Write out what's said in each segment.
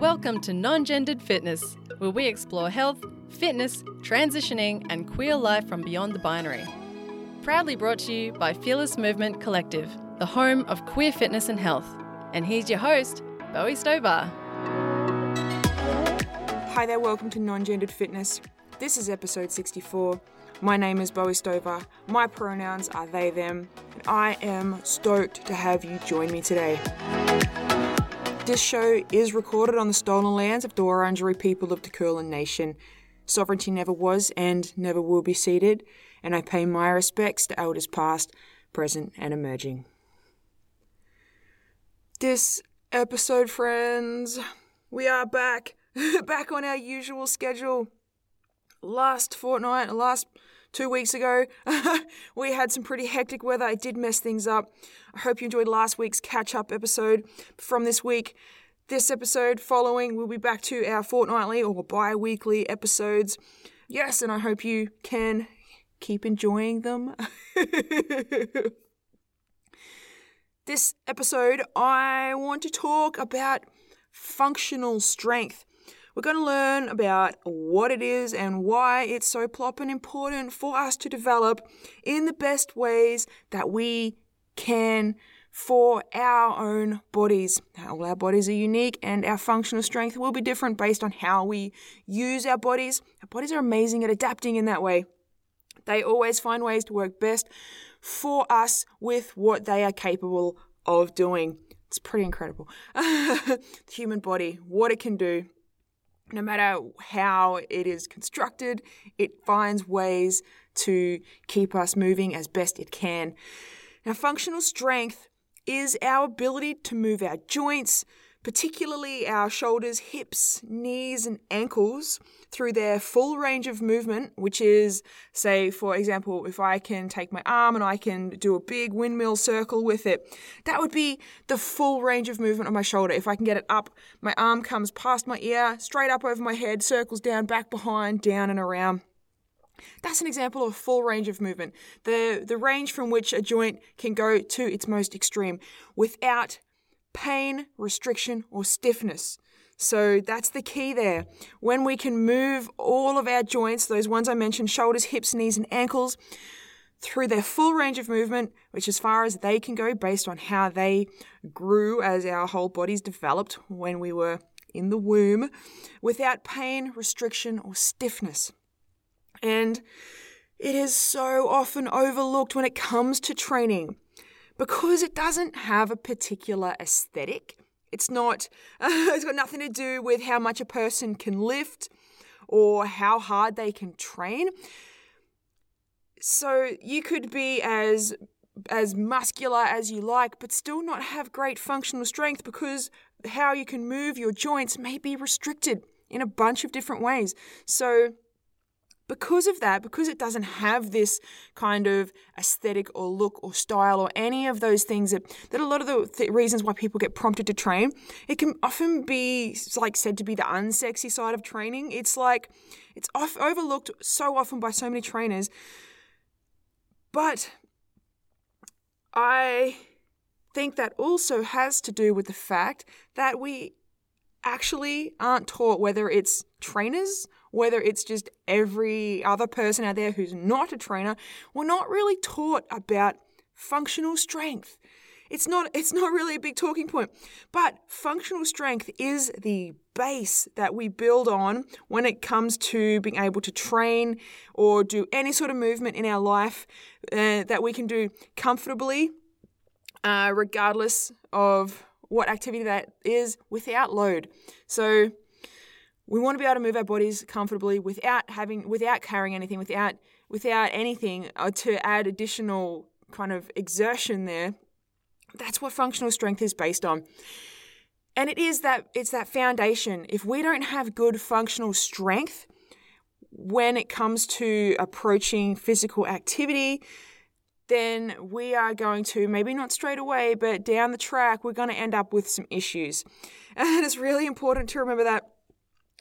Welcome to Non Gendered Fitness, where we explore health, fitness, transitioning, and queer life from beyond the binary. Proudly brought to you by Fearless Movement Collective, the home of queer fitness and health. And here's your host, Bowie Stover. Hi there, welcome to Non Gendered Fitness. This is episode 64. My name is Bowie Stover. My pronouns are they, them, and I am stoked to have you join me today. This show is recorded on the stolen lands of the Wurundjeri people of the Kulin Nation. Sovereignty never was and never will be ceded, and I pay my respects to elders past, present, and emerging. This episode, friends, we are back, back on our usual schedule. Last fortnight, last two weeks ago, we had some pretty hectic weather. It did mess things up. I hope you enjoyed last week's catch up episode. From this week, this episode following, we'll be back to our fortnightly or bi weekly episodes. Yes, and I hope you can keep enjoying them. this episode, I want to talk about functional strength. We're going to learn about what it is and why it's so plop and important for us to develop in the best ways that we can for our own bodies. All our bodies are unique and our functional strength will be different based on how we use our bodies. Our bodies are amazing at adapting in that way. They always find ways to work best for us with what they are capable of doing. It's pretty incredible. the human body, what it can do, no matter how it is constructed, it finds ways to keep us moving as best it can. Now, functional strength is our ability to move our joints, particularly our shoulders, hips, knees, and ankles, through their full range of movement, which is, say, for example, if I can take my arm and I can do a big windmill circle with it, that would be the full range of movement of my shoulder. If I can get it up, my arm comes past my ear, straight up over my head, circles down, back behind, down and around. That's an example of a full range of movement, the, the range from which a joint can go to its most extreme without pain, restriction, or stiffness. So that's the key there. When we can move all of our joints, those ones I mentioned, shoulders, hips, knees, and ankles, through their full range of movement, which as far as they can go based on how they grew as our whole bodies developed when we were in the womb, without pain, restriction, or stiffness. And it is so often overlooked when it comes to training because it doesn't have a particular aesthetic. It's not, uh, it's got nothing to do with how much a person can lift or how hard they can train. So you could be as as muscular as you like, but still not have great functional strength because how you can move your joints may be restricted in a bunch of different ways. So because of that, because it doesn't have this kind of aesthetic or look or style or any of those things that, that a lot of the th- reasons why people get prompted to train, it can often be like said to be the unsexy side of training. It's like it's off, overlooked so often by so many trainers. But I think that also has to do with the fact that we actually aren't taught whether it's trainers whether it's just every other person out there who's not a trainer, we're not really taught about functional strength. It's not it's not really a big talking point, but functional strength is the base that we build on when it comes to being able to train or do any sort of movement in our life uh, that we can do comfortably, uh, regardless of what activity that is, without load. So we want to be able to move our bodies comfortably without having without carrying anything without without anything uh, to add additional kind of exertion there. That's what functional strength is based on. And it is that it's that foundation. If we don't have good functional strength when it comes to approaching physical activity then we are going to maybe not straight away but down the track we're going to end up with some issues. And it's really important to remember that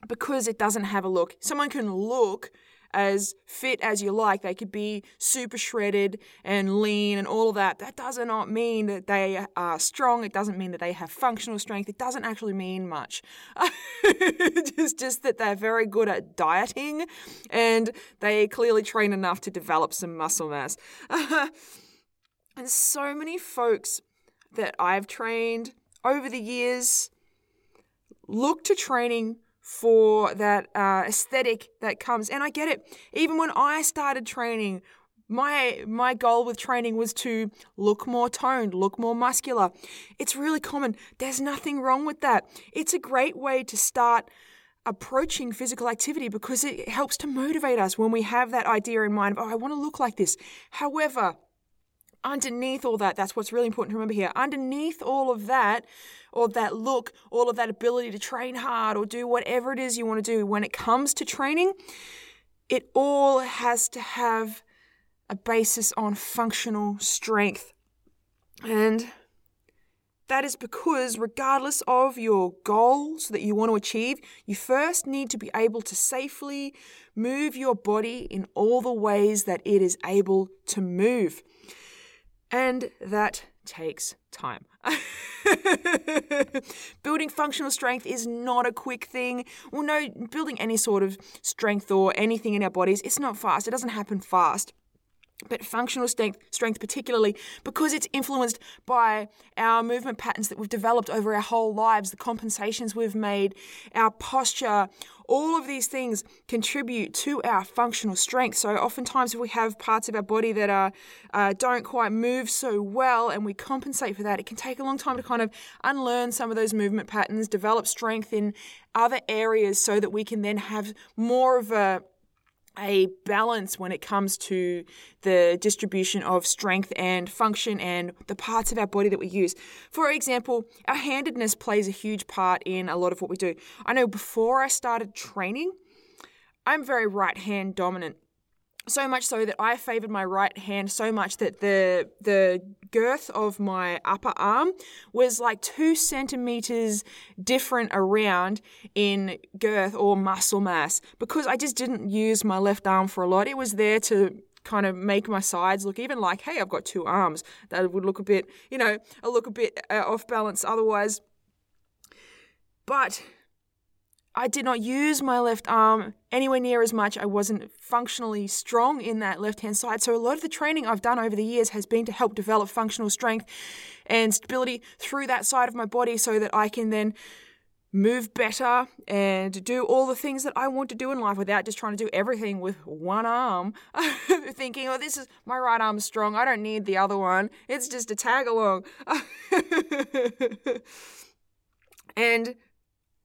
because it doesn't have a look. Someone can look as fit as you like. They could be super shredded and lean and all of that. That does not mean that they are strong. It doesn't mean that they have functional strength. It doesn't actually mean much. it's just that they're very good at dieting and they clearly train enough to develop some muscle mass. and so many folks that I've trained over the years look to training for that uh, aesthetic that comes. And I get it. Even when I started training, my my goal with training was to look more toned, look more muscular. It's really common. There's nothing wrong with that. It's a great way to start approaching physical activity because it helps to motivate us when we have that idea in mind of, oh, I want to look like this. However, underneath all that, that's what's really important to remember here. Underneath all of that, of that look, all of that ability to train hard or do whatever it is you want to do, when it comes to training, it all has to have a basis on functional strength. And that is because, regardless of your goals that you want to achieve, you first need to be able to safely move your body in all the ways that it is able to move. And that takes time. building functional strength is not a quick thing. Well, no, building any sort of strength or anything in our bodies, it's not fast. It doesn't happen fast but functional strength, strength particularly because it's influenced by our movement patterns that we've developed over our whole lives, the compensations we've made, our posture, all of these things contribute to our functional strength. So oftentimes, if we have parts of our body that are uh, don't quite move so well, and we compensate for that, it can take a long time to kind of unlearn some of those movement patterns, develop strength in other areas, so that we can then have more of a a balance when it comes to the distribution of strength and function and the parts of our body that we use. For example, our handedness plays a huge part in a lot of what we do. I know before I started training, I'm very right hand dominant so much so that I favored my right hand so much that the the girth of my upper arm was like two centimeters different around in girth or muscle mass. Because I just didn't use my left arm for a lot. It was there to kind of make my sides look even like hey I've got two arms. That would look a bit you know I look a bit uh, off balance otherwise. But I did not use my left arm anywhere near as much. I wasn't functionally strong in that left hand side. So, a lot of the training I've done over the years has been to help develop functional strength and stability through that side of my body so that I can then move better and do all the things that I want to do in life without just trying to do everything with one arm. Thinking, oh, this is my right arm strong. I don't need the other one. It's just a tag along. and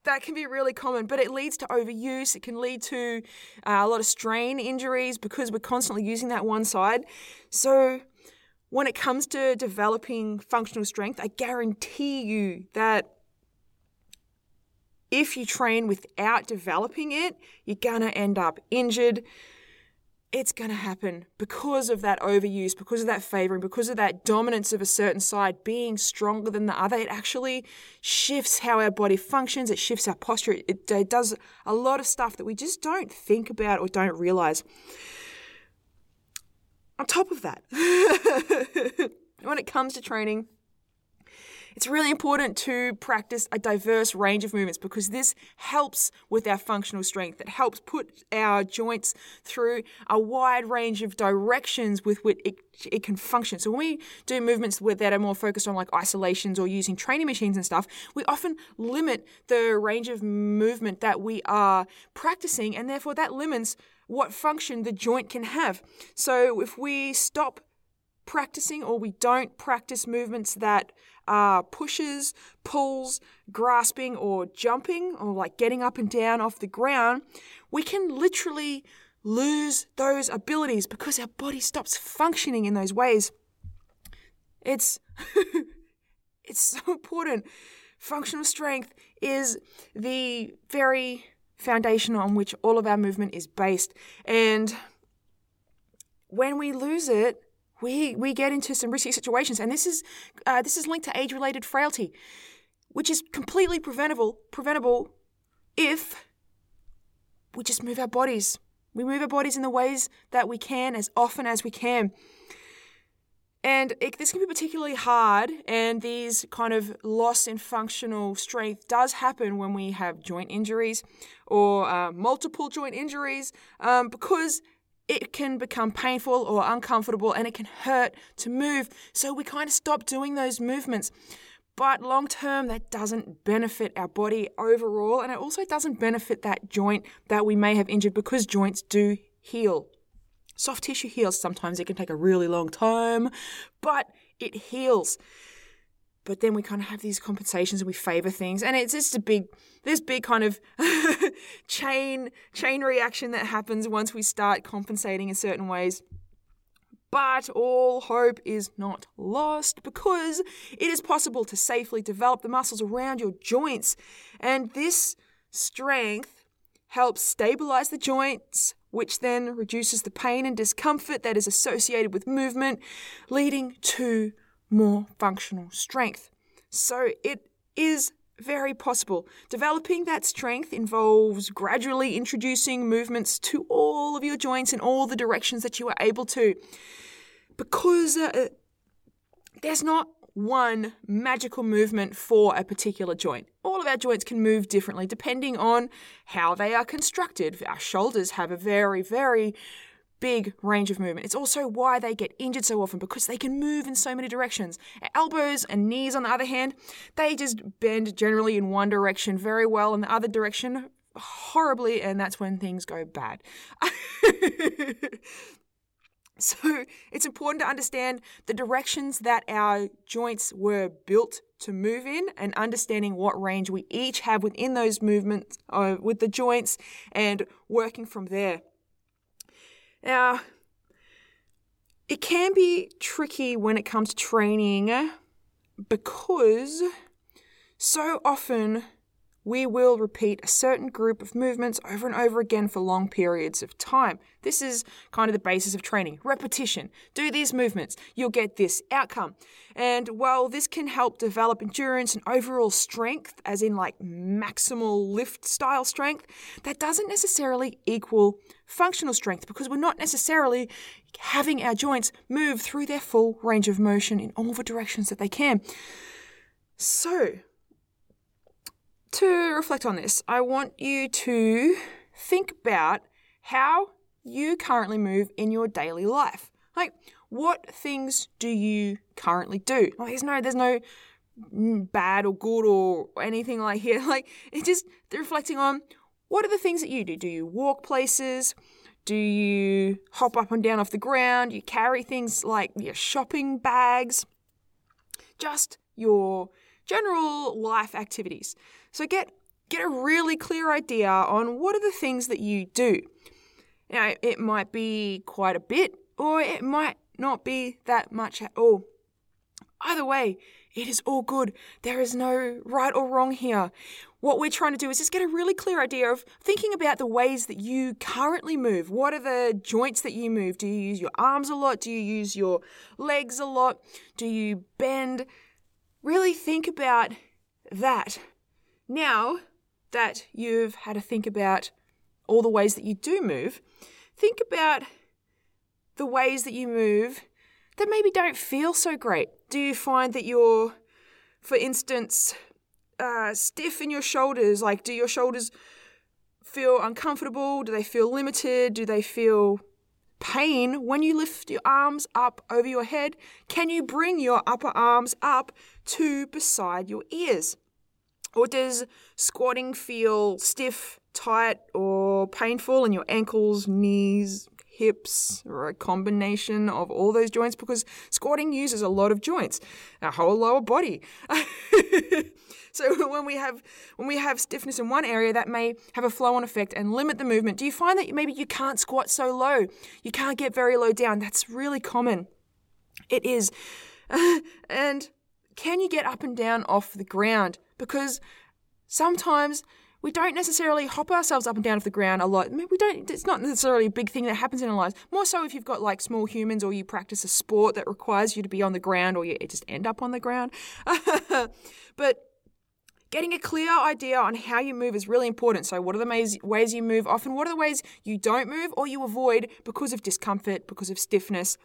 that can be really common, but it leads to overuse. It can lead to uh, a lot of strain injuries because we're constantly using that one side. So, when it comes to developing functional strength, I guarantee you that if you train without developing it, you're gonna end up injured it's going to happen because of that overuse, because of that favoring, because of that dominance of a certain side being stronger than the other. It actually shifts how our body functions, it shifts our posture, it, it does a lot of stuff that we just don't think about or don't realize. On top of that, when it comes to training, it's really important to practice a diverse range of movements because this helps with our functional strength. It helps put our joints through a wide range of directions with which it, it can function. So when we do movements that are more focused on like isolations or using training machines and stuff, we often limit the range of movement that we are practicing, and therefore that limits what function the joint can have. So if we stop practicing or we don't practice movements that are pushes, pulls, grasping, or jumping, or like getting up and down off the ground, we can literally lose those abilities because our body stops functioning in those ways. It's it's so important. Functional strength is the very foundation on which all of our movement is based. And when we lose it, we we get into some risky situations, and this is uh, this is linked to age-related frailty, which is completely preventable preventable if we just move our bodies We move our bodies in the ways that we can as often as we can. And it, this can be particularly hard, and these kind of loss in functional strength does happen when we have joint injuries or uh, multiple joint injuries um, because it can become painful or uncomfortable and it can hurt to move. So we kind of stop doing those movements. But long term, that doesn't benefit our body overall, and it also doesn't benefit that joint that we may have injured because joints do heal. Soft tissue heals. Sometimes it can take a really long time, but it heals. But then we kind of have these compensations and we favor things, and it's just a big, this big kind of chain chain reaction that happens once we start compensating in certain ways. But all hope is not lost because it is possible to safely develop the muscles around your joints, and this strength helps stabilize the joints, which then reduces the pain and discomfort that is associated with movement, leading to more functional strength. So it is very possible. Developing that strength involves gradually introducing movements to all of your joints in all the directions that you are able to. Because uh, there's not one magical movement for a particular joint. All of our joints can move differently depending on how they are constructed. Our shoulders have a very, very big range of movement. It's also why they get injured so often because they can move in so many directions. Elbows and knees, on the other hand, they just bend generally in one direction very well, and the other direction horribly, and that's when things go bad. So it's important to understand the directions that our joints were built to move in and understanding what range we each have within those movements uh, with the joints and working from there. Now, it can be tricky when it comes to training because so often we will repeat a certain group of movements over and over again for long periods of time. This is kind of the basis of training. Repetition. Do these movements, you'll get this outcome. And while this can help develop endurance and overall strength, as in like maximal lift style strength, that doesn't necessarily equal functional strength because we're not necessarily having our joints move through their full range of motion in all the directions that they can. So, to reflect on this, I want you to think about how you currently move in your daily life. Like, what things do you currently do? Like, there's no, there's no bad or good or anything like here. Like, it's just reflecting on what are the things that you do. Do you walk places? Do you hop up and down off the ground? You carry things like your shopping bags? Just your general life activities. So get get a really clear idea on what are the things that you do. Now, it might be quite a bit, or it might not be that much at all. Either way, it is all good. There is no right or wrong here. What we're trying to do is just get a really clear idea of thinking about the ways that you currently move. What are the joints that you move? Do you use your arms a lot? Do you use your legs a lot? Do you bend? Really think about that now that you've had to think about all the ways that you do move, think about the ways that you move that maybe don't feel so great. Do you find that you're, for instance, uh, stiff in your shoulders? Like, do your shoulders feel uncomfortable? Do they feel limited? Do they feel pain when you lift your arms up over your head? Can you bring your upper arms up to beside your ears? Or does squatting feel stiff, tight, or painful in your ankles, knees, hips, or a combination of all those joints? Because squatting uses a lot of joints, our whole lower body. so when we have when we have stiffness in one area, that may have a flow-on effect and limit the movement. Do you find that maybe you can't squat so low? You can't get very low down. That's really common. It is. and can you get up and down off the ground? Because sometimes we don't necessarily hop ourselves up and down off the ground a lot. We don't. It's not necessarily a big thing that happens in our lives. More so if you've got like small humans or you practice a sport that requires you to be on the ground or you just end up on the ground. but Getting a clear idea on how you move is really important. So, what are the ways you move often? What are the ways you don't move or you avoid because of discomfort, because of stiffness?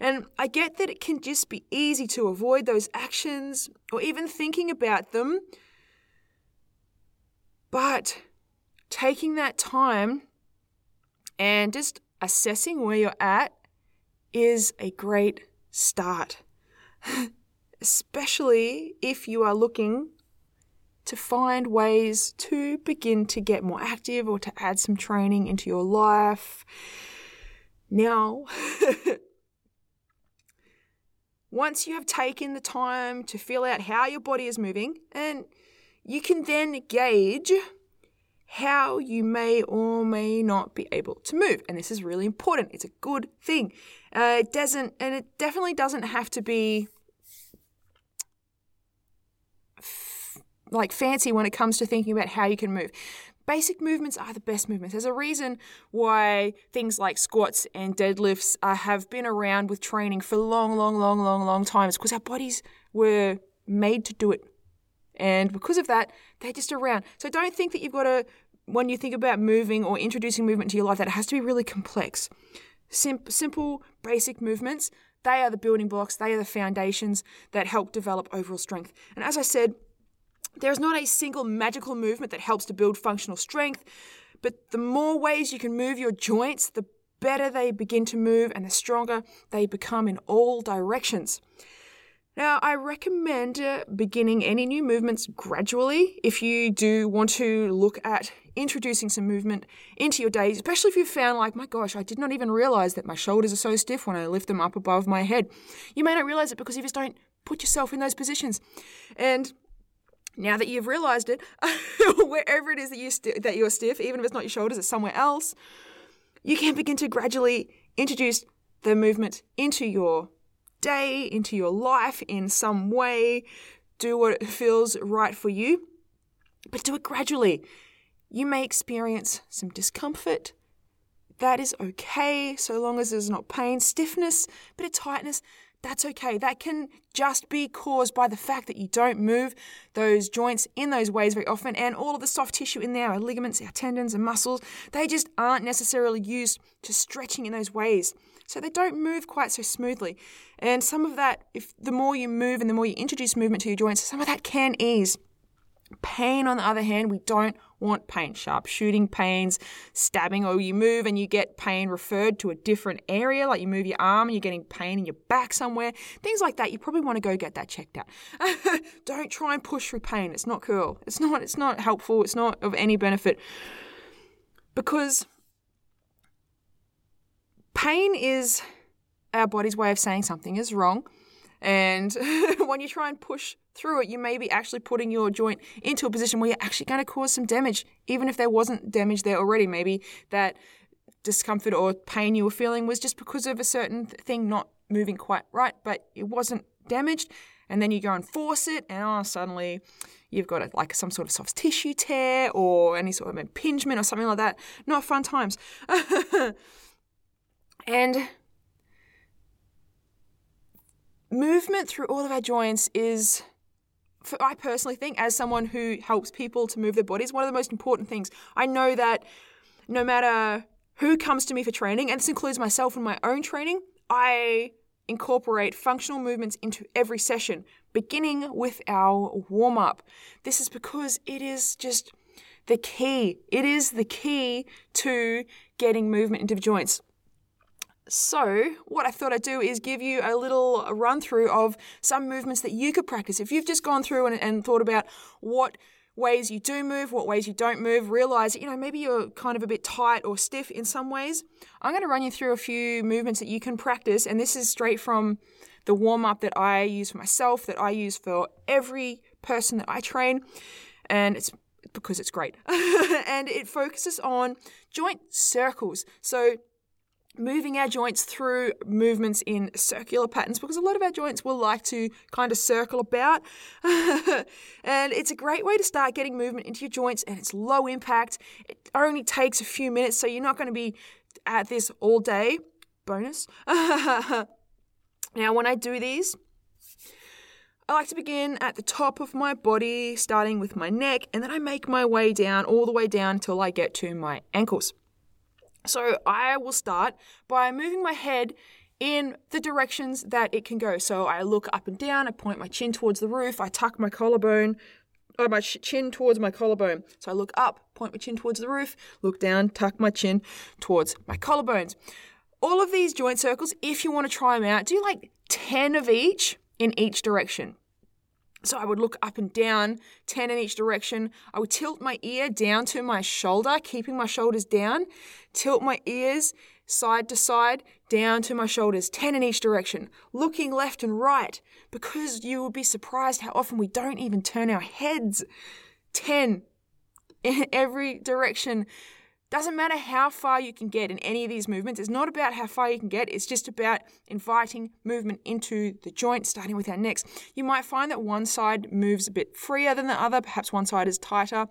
And I get that it can just be easy to avoid those actions or even thinking about them. But taking that time and just assessing where you're at is a great start, especially if you are looking to find ways to begin to get more active or to add some training into your life. Now, once you have taken the time to feel out how your body is moving, and you can then gauge how you may or may not be able to move. And this is really important. It's a good thing. Uh, it doesn't, and it definitely doesn't have to be like fancy when it comes to thinking about how you can move. Basic movements are the best movements. There's a reason why things like squats and deadlifts uh, have been around with training for long, long, long, long, long times because our bodies were made to do it. And because of that, they're just around. So don't think that you've got to, when you think about moving or introducing movement to your life, that it has to be really complex. Sim- simple, basic movements, they are the building blocks, they are the foundations that help develop overall strength. And as I said, there is not a single magical movement that helps to build functional strength, but the more ways you can move your joints, the better they begin to move and the stronger they become in all directions. Now, I recommend uh, beginning any new movements gradually if you do want to look at introducing some movement into your day, especially if you've found, like, my gosh, I did not even realize that my shoulders are so stiff when I lift them up above my head. You may not realize it because you just don't put yourself in those positions. And now that you've realized it, wherever it is that, you st- that you're stiff, even if it's not your shoulders, it's somewhere else, you can begin to gradually introduce the movement into your day, into your life in some way. Do what feels right for you, but do it gradually. You may experience some discomfort. That is okay so long as there's not pain, stiffness, bit of tightness that's okay. That can just be caused by the fact that you don't move those joints in those ways very often, and all of the soft tissue in there, our ligaments, our tendons, and muscles, they just aren't necessarily used to stretching in those ways. So they don't move quite so smoothly. And some of that, if the more you move and the more you introduce movement to your joints, some of that can ease. Pain, on the other hand, we don't want pain. Sharp shooting pains, stabbing, or you move and you get pain referred to a different area, like you move your arm and you're getting pain in your back somewhere. Things like that, you probably want to go get that checked out. don't try and push through pain. It's not cool. It's not, it's not helpful. It's not of any benefit. Because pain is our body's way of saying something is wrong. And when you try and push through it, you may be actually putting your joint into a position where you're actually going to cause some damage, even if there wasn't damage there already. Maybe that discomfort or pain you were feeling was just because of a certain thing not moving quite right, but it wasn't damaged. And then you go and force it, and oh, suddenly you've got a, like some sort of soft tissue tear or any sort of impingement or something like that. Not fun times. and movement through all of our joints is for, I personally think, as someone who helps people to move their bodies, one of the most important things. I know that no matter who comes to me for training, and this includes myself in my own training, I incorporate functional movements into every session, beginning with our warm up. This is because it is just the key. It is the key to getting movement into the joints. So, what I thought I'd do is give you a little run through of some movements that you could practice. If you've just gone through and, and thought about what ways you do move, what ways you don't move, realize that, you know, maybe you're kind of a bit tight or stiff in some ways. I'm going to run you through a few movements that you can practice, and this is straight from the warm up that I use for myself, that I use for every person that I train, and it's because it's great. and it focuses on joint circles. So, moving our joints through movements in circular patterns because a lot of our joints will like to kind of circle about. and it's a great way to start getting movement into your joints and it's low impact. It only takes a few minutes, so you're not going to be at this all day. Bonus. now, when I do these, I like to begin at the top of my body, starting with my neck, and then I make my way down, all the way down until I get to my ankles. So I will start by moving my head in the directions that it can go. So I look up and down, I point my chin towards the roof, I tuck my collarbone, or my chin towards my collarbone. So I look up, point my chin towards the roof, look down, tuck my chin towards my collarbones. All of these joint circles, if you want to try them out, do like 10 of each in each direction. So I would look up and down, 10 in each direction. I would tilt my ear down to my shoulder, keeping my shoulders down, tilt my ears side to side, down to my shoulders, 10 in each direction, looking left and right, because you will be surprised how often we don't even turn our heads. 10 in every direction. Doesn't matter how far you can get in any of these movements. It's not about how far you can get. It's just about inviting movement into the joint, starting with our necks. You might find that one side moves a bit freer than the other. Perhaps one side is tighter.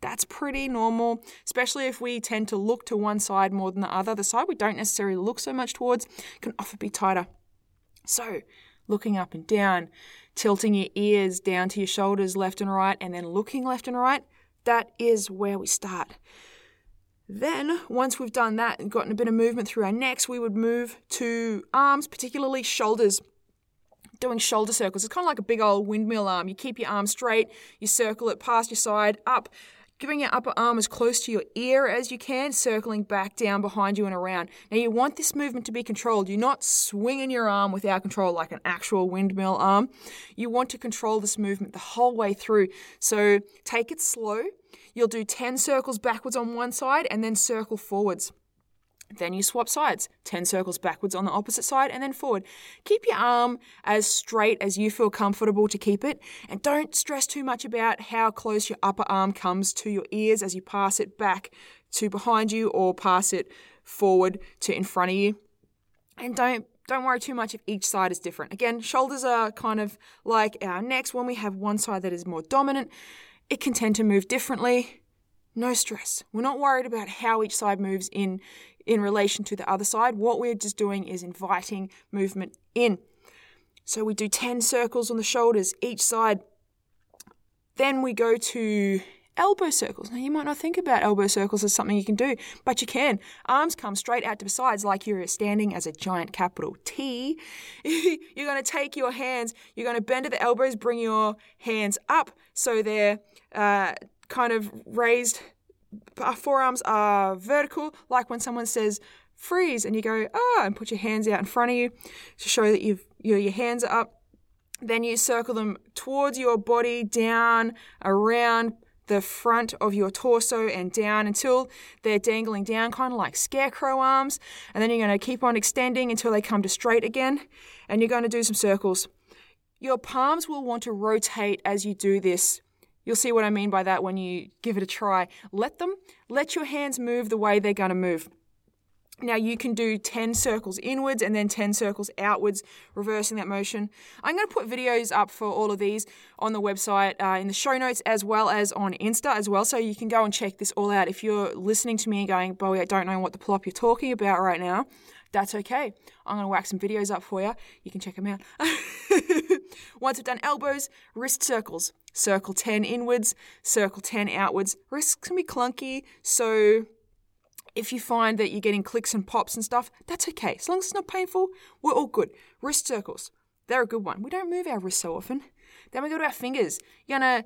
That's pretty normal, especially if we tend to look to one side more than the other. The side we don't necessarily look so much towards can often be tighter. So, looking up and down, tilting your ears down to your shoulders left and right, and then looking left and right, that is where we start. Then, once we've done that and gotten a bit of movement through our necks, we would move to arms, particularly shoulders. Doing shoulder circles. It's kind of like a big old windmill arm. You keep your arm straight, you circle it past your side, up, giving your upper arm as close to your ear as you can, circling back down behind you and around. Now, you want this movement to be controlled. You're not swinging your arm without control like an actual windmill arm. You want to control this movement the whole way through. So, take it slow You'll do 10 circles backwards on one side and then circle forwards. Then you swap sides, 10 circles backwards on the opposite side and then forward. Keep your arm as straight as you feel comfortable to keep it, and don't stress too much about how close your upper arm comes to your ears as you pass it back to behind you or pass it forward to in front of you. And don't don't worry too much if each side is different. Again, shoulders are kind of like our necks when we have one side that is more dominant. It can tend to move differently. No stress. We're not worried about how each side moves in in relation to the other side. What we're just doing is inviting movement in. So we do 10 circles on the shoulders each side. Then we go to elbow circles. Now, you might not think about elbow circles as something you can do, but you can. Arms come straight out to the sides like you're standing as a giant capital T. you're going to take your hands, you're going to bend at the elbows, bring your hands up so they're uh, kind of raised. Our forearms are vertical, like when someone says, freeze and you go ah and put your hands out in front of you to show that you've your hands are up then you circle them towards your body down around the front of your torso and down until they're dangling down, kind of like scarecrow arms. And then you're going to keep on extending until they come to straight again. And you're going to do some circles. Your palms will want to rotate as you do this. You'll see what I mean by that when you give it a try. Let them, let your hands move the way they're going to move. Now you can do 10 circles inwards and then 10 circles outwards, reversing that motion. I'm going to put videos up for all of these on the website, uh, in the show notes, as well as on Insta as well. So you can go and check this all out. If you're listening to me and going, Bowie, I don't know what the plop you're talking about right now, that's okay. I'm going to whack some videos up for you. You can check them out. Once we've done elbows, wrist circles. Circle 10 inwards, circle 10 outwards. Wrists can be clunky, so if you find that you're getting clicks and pops and stuff, that's okay. As long as it's not painful, we're all good. Wrist circles, they're a good one. We don't move our wrists so often. Then we go to our fingers. You're gonna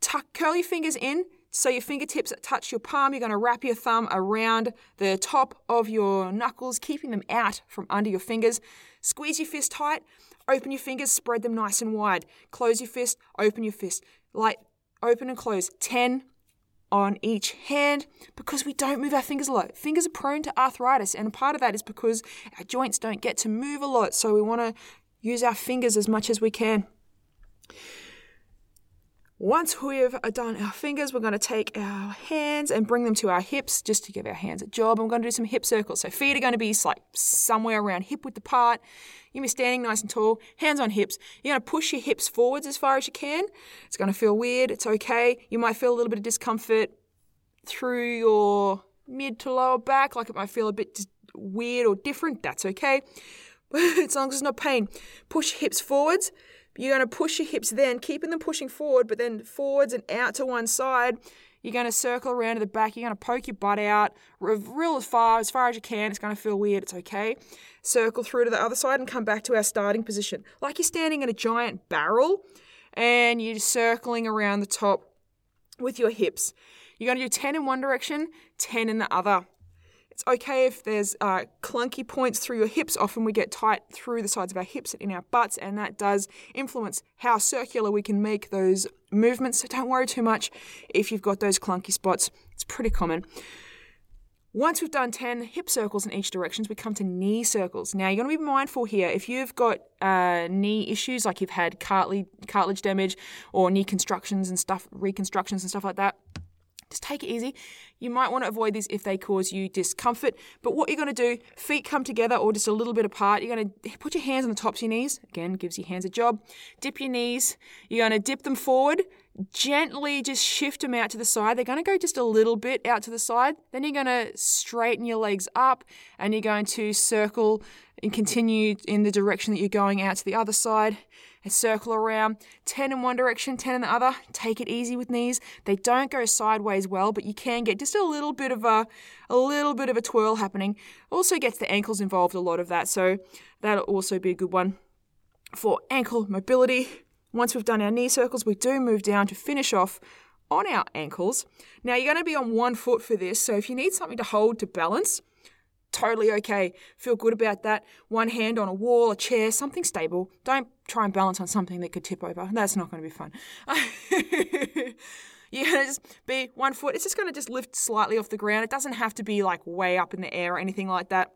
tuck, curl your fingers in so your fingertips touch your palm. You're gonna wrap your thumb around the top of your knuckles, keeping them out from under your fingers. Squeeze your fist tight. Open your fingers, spread them nice and wide. Close your fist, open your fist. Like open and close 10, on each hand because we don't move our fingers a lot. Fingers are prone to arthritis, and part of that is because our joints don't get to move a lot, so we want to use our fingers as much as we can. Once we've done our fingers, we're going to take our hands and bring them to our hips just to give our hands a job. I'm going to do some hip circles. So feet are going to be like somewhere around hip width apart. You're going to be standing nice and tall, hands on hips. You're going to push your hips forwards as far as you can. It's going to feel weird. It's okay. You might feel a little bit of discomfort through your mid to lower back, like it might feel a bit weird or different. That's okay. as long as it's not pain. Push hips forwards You're going to push your hips then, keeping them pushing forward, but then forwards and out to one side. You're going to circle around to the back. You're going to poke your butt out real as far as far as you can. It's going to feel weird. It's okay. Circle through to the other side and come back to our starting position, like you're standing in a giant barrel, and you're circling around the top with your hips. You're going to do 10 in one direction, 10 in the other. It's okay if there's uh, clunky points through your hips. Often we get tight through the sides of our hips and in our butts, and that does influence how circular we can make those movements. So don't worry too much if you've got those clunky spots. It's pretty common. Once we've done 10 hip circles in each direction, we come to knee circles. Now, you're going to be mindful here if you've got uh, knee issues, like you've had cartilage, cartilage damage or knee constructions and stuff, reconstructions and stuff like that, just take it easy. You might want to avoid these if they cause you discomfort. But what you're going to do, feet come together or just a little bit apart. You're going to put your hands on the tops of your knees. Again, gives your hands a job. Dip your knees. You're going to dip them forward. Gently just shift them out to the side. They're going to go just a little bit out to the side. Then you're going to straighten your legs up and you're going to circle and continue in the direction that you're going out to the other side circle around. 10 in one direction 10 in the other. Take it easy with knees. They don't go sideways well but you can get just a little bit of a a little bit of a twirl happening. Also gets the ankles involved a lot of that so that'll also be a good one for ankle mobility. Once we've done our knee circles we do move down to finish off on our ankles. Now you're going to be on one foot for this so if you need something to hold to balance totally okay. Feel good about that. One hand on a wall, a chair, something stable. Don't try and balance on something that could tip over. That's not going to be fun. You're going to just be one foot. It's just going to just lift slightly off the ground. It doesn't have to be like way up in the air or anything like that.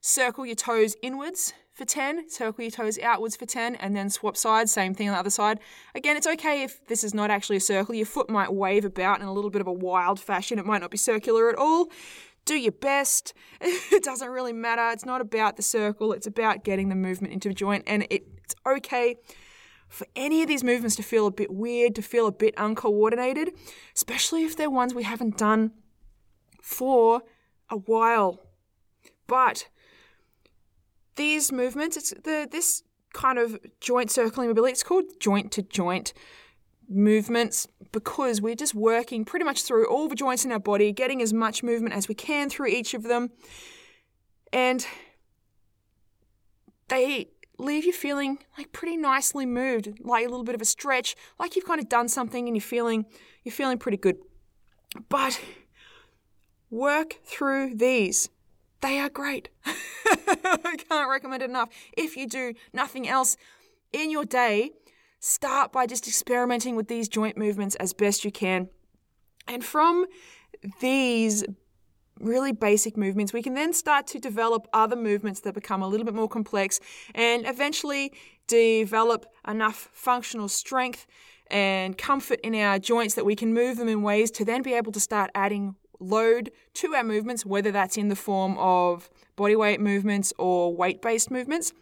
Circle your toes inwards for 10, circle your toes outwards for 10, and then swap sides, same thing on the other side. Again, it's okay if this is not actually a circle. Your foot might wave about in a little bit of a wild fashion. It might not be circular at all do your best. it doesn't really matter. It's not about the circle, it's about getting the movement into a joint. And it, it's okay for any of these movements to feel a bit weird, to feel a bit uncoordinated, especially if they're ones we haven't done for a while. But these movements, it's the this kind of joint circling mobility, it's called joint to joint movements because we're just working pretty much through all the joints in our body, getting as much movement as we can through each of them. And they leave you feeling like pretty nicely moved, like a little bit of a stretch, like you've kind of done something and you're feeling you're feeling pretty good. But work through these. They are great. I can't recommend it enough. If you do nothing else in your day, Start by just experimenting with these joint movements as best you can. And from these really basic movements, we can then start to develop other movements that become a little bit more complex and eventually develop enough functional strength and comfort in our joints that we can move them in ways to then be able to start adding load to our movements, whether that's in the form of body weight movements or weight based movements.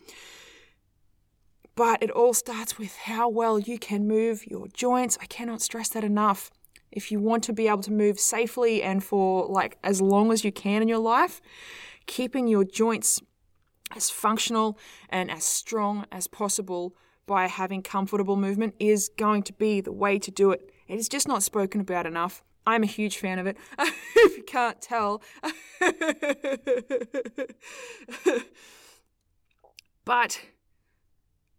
But it all starts with how well you can move your joints. I cannot stress that enough. If you want to be able to move safely and for like as long as you can in your life, keeping your joints as functional and as strong as possible by having comfortable movement is going to be the way to do it. It is just not spoken about enough. I'm a huge fan of it. if you can't tell. but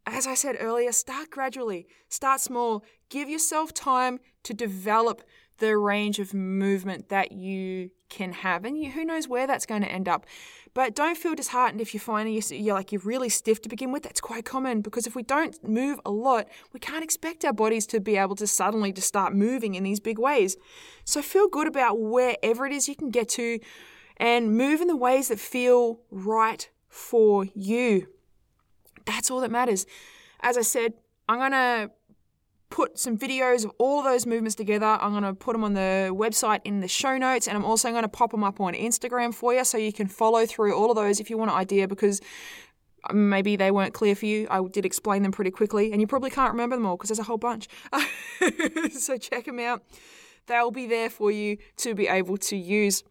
as I said earlier, start gradually, start small, give yourself time to develop the range of movement that you can have. And you, who knows where that's going to end up. But don't feel disheartened if you find you're, you're like you're really stiff to begin with. That's quite common because if we don't move a lot, we can't expect our bodies to be able to suddenly just start moving in these big ways. So feel good about wherever it is you can get to and move in the ways that feel right for you. That's all that matters. As I said, I'm going to put some videos of all of those movements together. I'm going to put them on the website in the show notes, and I'm also going to pop them up on Instagram for you so you can follow through all of those if you want an idea because um, maybe they weren't clear for you. I did explain them pretty quickly, and you probably can't remember them all because there's a whole bunch. so check them out. They'll be there for you to be able to use.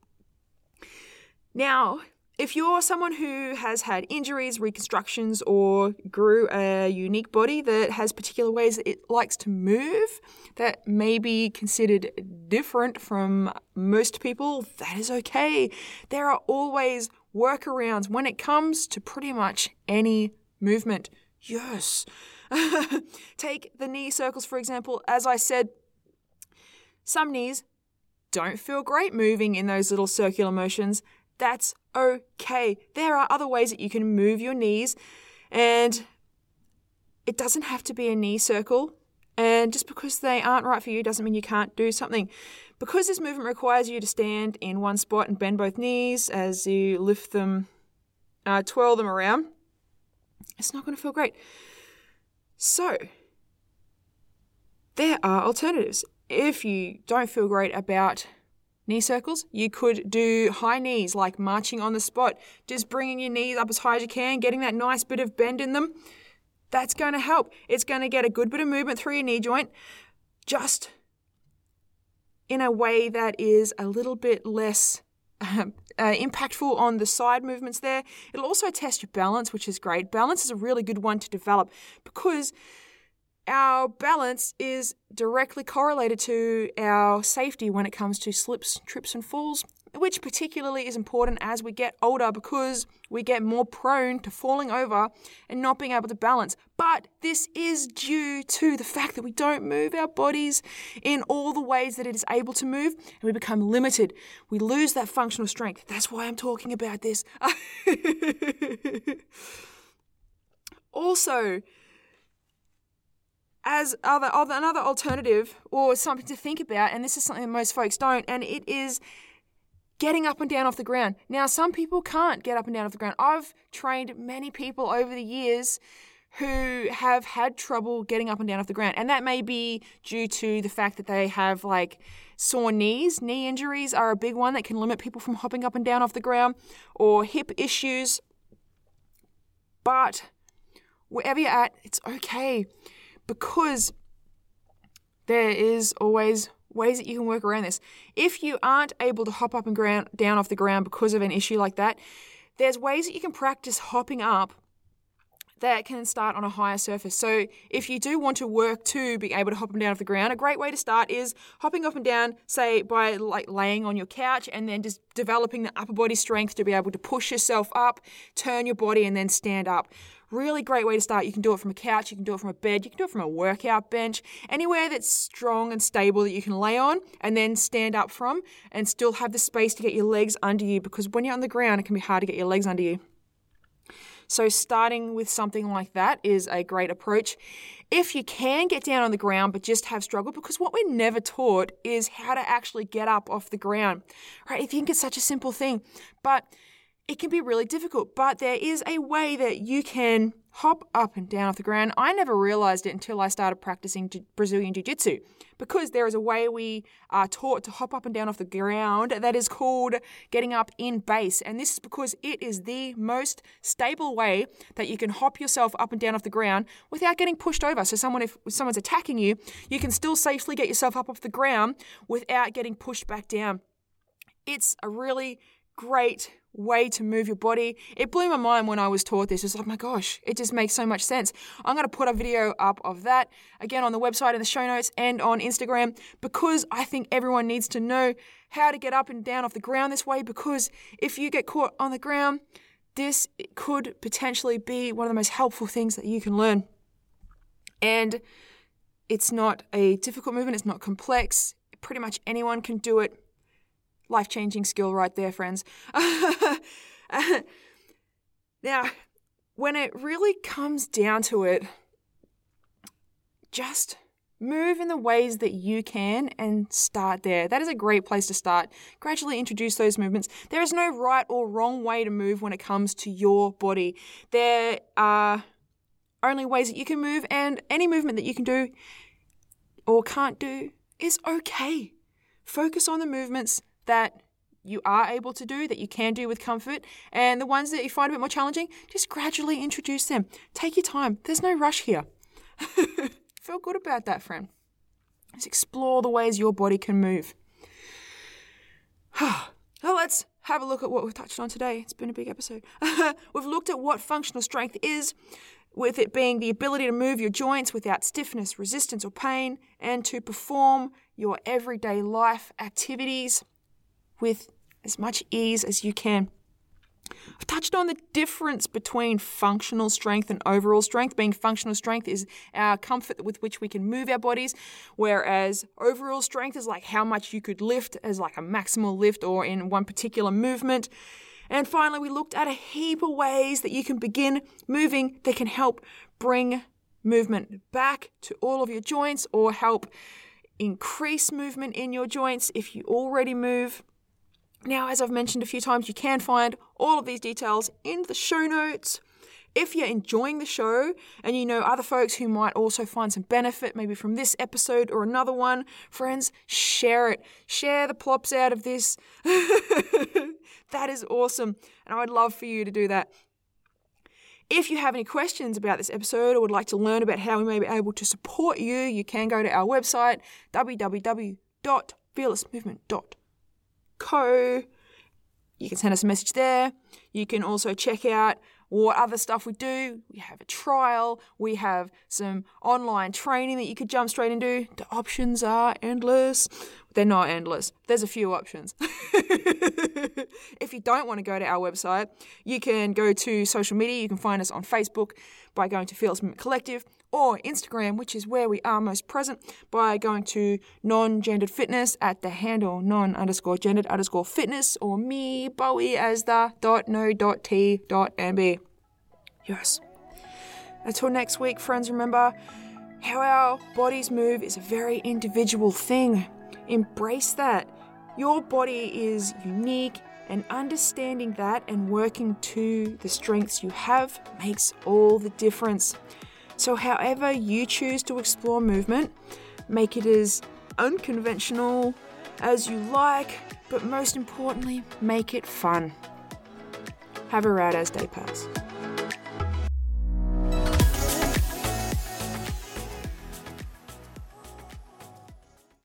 Now, if you're someone who has had injuries, reconstructions, or grew a unique body that has particular ways that it likes to move that may be considered different from most people, that is okay. There are always workarounds when it comes to pretty much any movement. Yes. Take the knee circles, for example. As I said, some knees don't feel great moving in those little circular motions. That's okay. There are other ways that you can move your knees, and it doesn't have to be a knee circle. And just because they aren't right for you doesn't mean you can't do something. Because this movement requires you to stand in one spot and bend both knees as you lift them, uh, twirl them around, it's not going to feel great. So, there are alternatives. If you don't feel great about knee circles. You could do high knees, like marching on the spot, just bringing your knees up as high as you can, getting that nice bit of bend in them. That's going to help. It's going to get a good bit of movement through your knee joint, just in a way that is a little bit less uh, impactful on the side movements there. It'll also test your balance, which is great. Balance is a really good one to develop because our balance is directly correlated to our safety when it comes to slips, trips, and falls, which particularly is important as we get older because we get more prone to falling over and not being able to balance. But this is due to the fact that we don't move our bodies in all the ways that it is able to move and we become limited. We lose that functional strength. That's why I'm talking about this. also, as other, other another alternative or something to think about, and this is something that most folks don't, and it is getting up and down off the ground. Now, some people can't get up and down off the ground. I've trained many people over the years who have had trouble getting up and down off the ground, and that may be due to the fact that they have like sore knees. Knee injuries are a big one that can limit people from hopping up and down off the ground, or hip issues. But wherever you're at, it's okay because there is always ways that you can work around this. If you aren't able to hop up and ground, down off the ground because of an issue like that, there's ways that you can practice hopping up that can start on a higher surface. So if you do want to work to be able to hop them down off the ground, a great way to start is hopping up and down, say by like laying on your couch and then just developing the upper body strength to be able to push yourself up, turn your body and then stand up. Really great way to start. You can do it from a couch, you can do it from a bed, you can do it from a workout bench, anywhere that's strong and stable that you can lay on and then stand up from and still have the space to get your legs under you because when you're on the ground, it can be hard to get your legs under you. So, starting with something like that is a great approach. If you can get down on the ground but just have struggle, because what we're never taught is how to actually get up off the ground, right? If you think it's such a simple thing, but it can be really difficult, but there is a way that you can hop up and down off the ground. I never realized it until I started practicing Brazilian Jiu Jitsu because there is a way we are taught to hop up and down off the ground that is called getting up in base. And this is because it is the most stable way that you can hop yourself up and down off the ground without getting pushed over. So, someone, if someone's attacking you, you can still safely get yourself up off the ground without getting pushed back down. It's a really great way to move your body. It blew my mind when I was taught this. It's like, my gosh, it just makes so much sense. I'm going to put a video up of that again on the website in the show notes and on Instagram because I think everyone needs to know how to get up and down off the ground this way because if you get caught on the ground, this could potentially be one of the most helpful things that you can learn. And it's not a difficult movement, it's not complex. Pretty much anyone can do it life changing skill right there, friends. now, when it really comes down to it, just move in the ways that you can and start there. That is a great place to start. Gradually introduce those movements. There is no right or wrong way to move when it comes to your body. There are only ways that you can move, and any movement that you can do or can't do is okay. Focus on the movements that you are able to do, that you can do with comfort, and the ones that you find a bit more challenging, just gradually introduce them. Take your time. There's no rush here. Feel good about that, friend. Just explore the ways your body can move. well, let's have a look at what we've touched on today. It's been a big episode. we've looked at what functional strength is, with it being the ability to move your joints without stiffness, resistance, or pain, and to perform your everyday life activities with as much ease as you can. I've touched on the difference between functional strength and overall strength. Being functional strength is our comfort with which we can move our bodies, whereas overall strength is like how much you could lift as like a maximal lift or in one particular movement. And finally, we looked at a heap of ways that you can begin moving that can help bring movement back to all of your joints or help increase movement in your joints if you already move. Now, as I've mentioned a few times, you can find all of these details in the show notes. If you're enjoying the show and you know other folks who might also find some benefit, maybe from this episode or another one, friends, share it. Share the plops out of this. that is awesome. And I would love for you to do that. If you have any questions about this episode or would like to learn about how we may be able to support you, you can go to our website, www.fearlessmovement.co. You can send us a message there. You can also check out what other stuff we do. We have a trial, we have some online training that you could jump straight into. The options are endless. They're not endless. There's a few options. if you don't want to go to our website, you can go to social media. You can find us on Facebook by going to Movement Collective or Instagram, which is where we are most present, by going to non gendered fitness at the handle non underscore gendered underscore fitness or me, Bowie, as the dot no dot t dot mb. Yes. Until next week, friends, remember how our bodies move is a very individual thing. Embrace that. Your body is unique, and understanding that and working to the strengths you have makes all the difference. So, however you choose to explore movement, make it as unconventional as you like, but most importantly, make it fun. Have a rad as day pass.